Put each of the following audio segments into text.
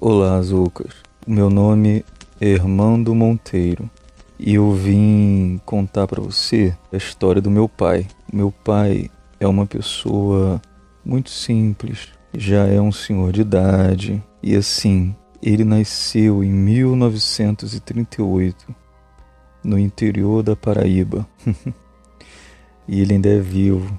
Olá, Zucas. O meu nome é Hermando Monteiro e eu vim contar para você a história do meu pai. Meu pai é uma pessoa muito simples, já é um senhor de idade e assim, ele nasceu em 1938 no interior da Paraíba. e ele ainda é vivo.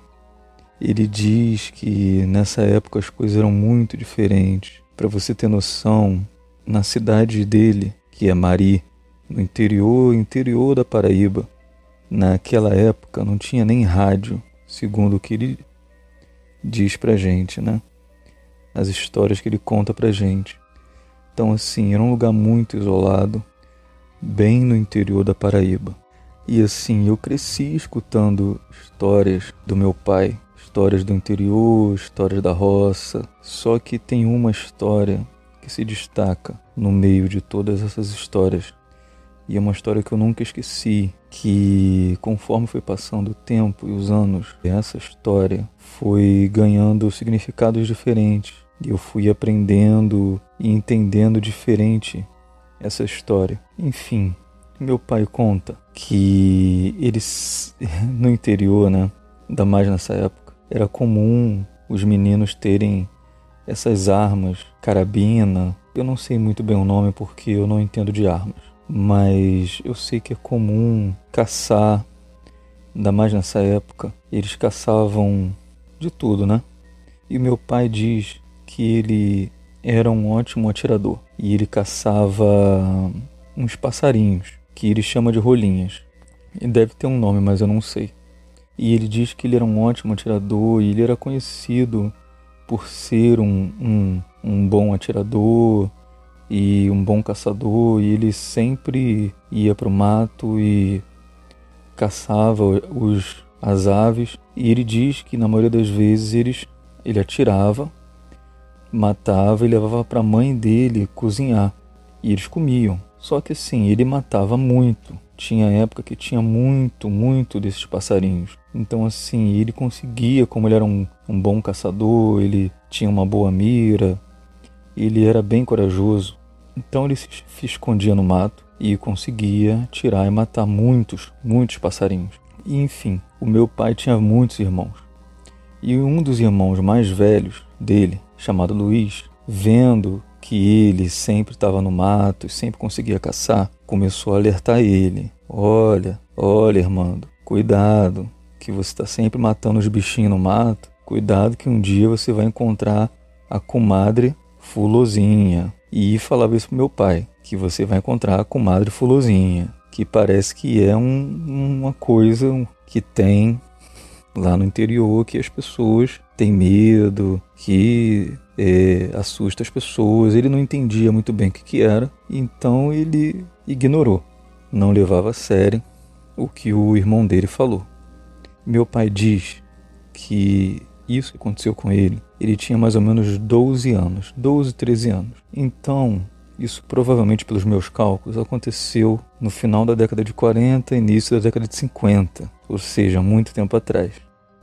Ele diz que nessa época as coisas eram muito diferentes. Para você ter noção, na cidade dele, que é Mari, no interior, interior da Paraíba, naquela época não tinha nem rádio, segundo o que ele diz pra gente, né? As histórias que ele conta pra gente. Então, assim, era um lugar muito isolado, bem no interior da Paraíba. E assim, eu cresci escutando histórias do meu pai, histórias do interior, histórias da roça. Só que tem uma história que se destaca no meio de todas essas histórias. E é uma história que eu nunca esqueci, que conforme foi passando o tempo e os anos, essa história foi ganhando significados diferentes. E eu fui aprendendo e entendendo diferente essa história. Enfim, meu pai conta que eles no interior, né, ainda mais nessa época, era comum os meninos terem essas armas, carabina. Eu não sei muito bem o nome porque eu não entendo de armas, mas eu sei que é comum caçar, ainda mais nessa época. Eles caçavam de tudo, né? E meu pai diz que ele era um ótimo atirador e ele caçava uns passarinhos que ele chama de rolinhas. E deve ter um nome, mas eu não sei. E ele diz que ele era um ótimo atirador e ele era conhecido por ser um, um, um bom atirador e um bom caçador. E ele sempre ia para o mato e caçava os, as aves. E ele diz que na maioria das vezes eles, ele atirava, matava e levava para a mãe dele cozinhar. E eles comiam. Só que assim, ele matava muito. Tinha época que tinha muito, muito desses passarinhos. Então, assim, ele conseguia, como ele era um, um bom caçador, ele tinha uma boa mira, ele era bem corajoso. Então, ele se, escondia no mato e conseguia tirar e matar muitos, muitos passarinhos. E, enfim, o meu pai tinha muitos irmãos. E um dos irmãos mais velhos dele, chamado Luiz, vendo que ele sempre estava no mato e sempre conseguia caçar, começou a alertar ele: Olha, olha, Irmando, cuidado, que você está sempre matando os bichinhos no mato. Cuidado que um dia você vai encontrar a comadre Fulozinha. E falava isso pro meu pai, que você vai encontrar a comadre Fulozinha, que parece que é um, uma coisa que tem lá no interior que as pessoas têm medo, que é, assusta as pessoas. Ele não entendia muito bem o que, que era, então ele ignorou, não levava a sério o que o irmão dele falou. Meu pai diz que isso aconteceu com ele, ele tinha mais ou menos 12 anos, 12, 13 anos. Então, isso provavelmente pelos meus cálculos aconteceu no final da década de 40, início da década de 50, ou seja, muito tempo atrás.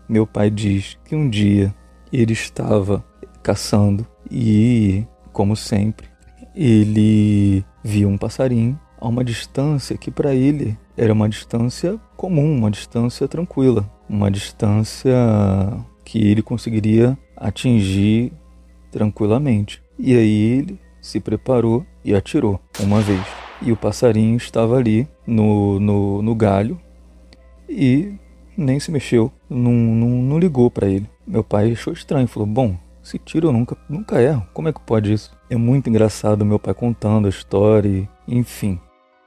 Meu pai diz que um dia ele estava caçando e, como sempre, ele viu um passarinho a uma distância que para ele era uma distância comum, uma distância tranquila, uma distância que ele conseguiria atingir tranquilamente. E aí ele se preparou e atirou uma vez. E o passarinho estava ali no, no, no galho e nem se mexeu, não, não, não ligou para ele. Meu pai achou estranho, falou: Bom, se tiro eu nunca, nunca erro, como é que pode isso? É muito engraçado meu pai contando a história, e, enfim.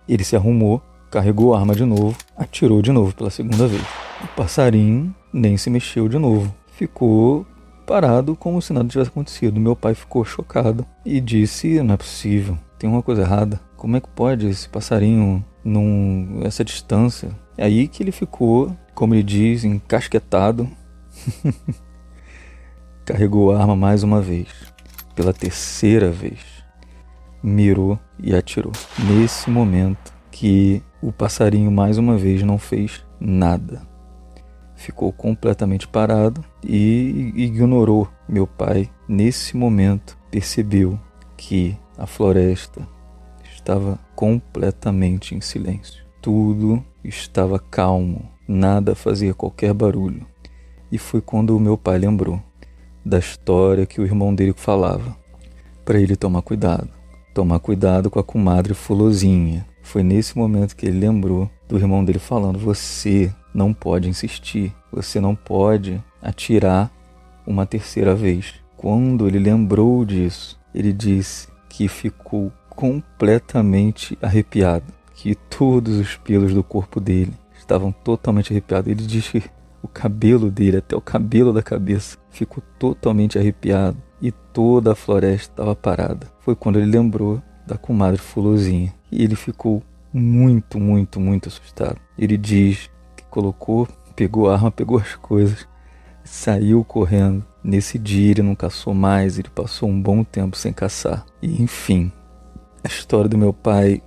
Ele se arrumou, carregou a arma de novo, atirou de novo pela segunda vez. O passarinho nem se mexeu de novo, ficou parado como se nada tivesse acontecido. Meu pai ficou chocado e disse: Não é possível, tem uma coisa errada. Como é que pode esse passarinho num essa distância? É aí que ele ficou, como ele diz, encasquetado. Carregou a arma mais uma vez, pela terceira vez. Mirou e atirou. Nesse momento que o passarinho mais uma vez não fez nada. Ficou completamente parado e ignorou meu pai. Nesse momento, percebeu que a floresta estava completamente em silêncio. Tudo estava calmo, nada fazia qualquer barulho. E foi quando o meu pai lembrou da história que o irmão dele falava, para ele tomar cuidado. Tomar cuidado com a comadre Fulozinha. Foi nesse momento que ele lembrou do irmão dele falando: Você não pode insistir, você não pode atirar uma terceira vez. Quando ele lembrou disso, ele disse que ficou completamente arrepiado, que todos os pelos do corpo dele estavam totalmente arrepiados. Ele disse que o cabelo dele, até o cabelo da cabeça, ficou totalmente arrepiado e toda a floresta estava parada. Foi quando ele lembrou da comadre Fulozinha e ele ficou muito, muito, muito assustado. Ele diz que colocou, pegou a arma, pegou as coisas, saiu correndo. Nesse dia ele não caçou mais, ele passou um bom tempo sem caçar. E enfim, a história do meu pai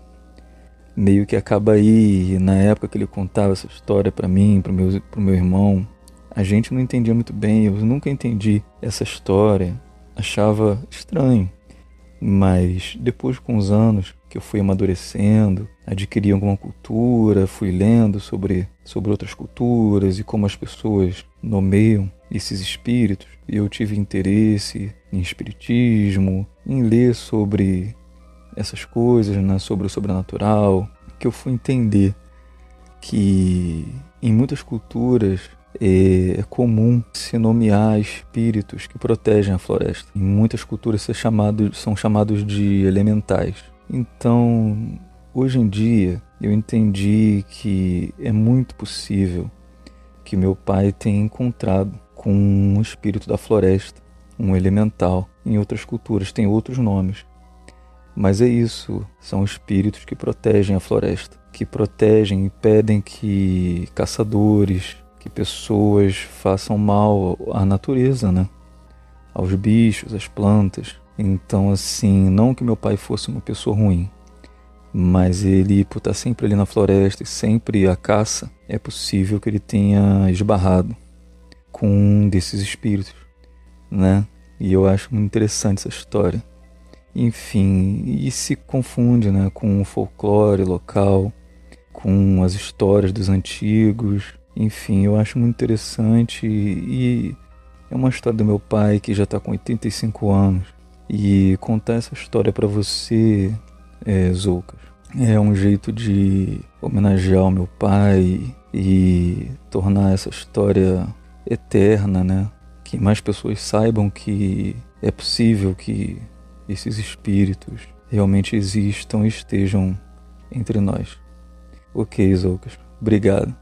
meio que acaba aí. Na época que ele contava essa história para mim, para meu, meu irmão, a gente não entendia muito bem. Eu nunca entendi essa história, achava estranho. Mas depois, com os anos que eu fui amadurecendo, adquiri alguma cultura, fui lendo sobre, sobre outras culturas e como as pessoas nomeiam esses espíritos, e eu tive interesse em espiritismo, em ler sobre essas coisas, né, sobre o sobrenatural, que eu fui entender que em muitas culturas é, é comum se nomear espíritos que protegem a floresta. Em muitas culturas chamado, são chamados de elementais. Então, hoje em dia, eu entendi que é muito possível que meu pai tenha encontrado com um espírito da floresta, um elemental. Em outras culturas tem outros nomes, mas é isso, são espíritos que protegem a floresta, que protegem e impedem que caçadores, que pessoas façam mal à natureza, né? Aos bichos, às plantas. Então, assim, não que meu pai fosse uma pessoa ruim, mas ele, por estar sempre ali na floresta e sempre a caça, é possível que ele tenha esbarrado com um desses espíritos, né? E eu acho muito interessante essa história. Enfim, e se confunde né, com o folclore local, com as histórias dos antigos. Enfim, eu acho muito interessante e é uma história do meu pai que já está com 85 anos. E contar essa história para você, é, Zoucas, é um jeito de homenagear o meu pai e tornar essa história eterna, né? Que mais pessoas saibam que é possível que esses espíritos realmente existam e estejam entre nós. Ok, Zoucas. Obrigado.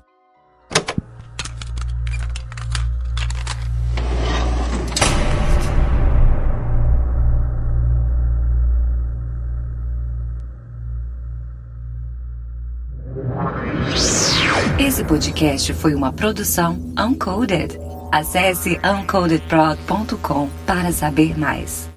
Esse podcast foi uma produção Uncoded. Acesse uncodedprod.com para saber mais.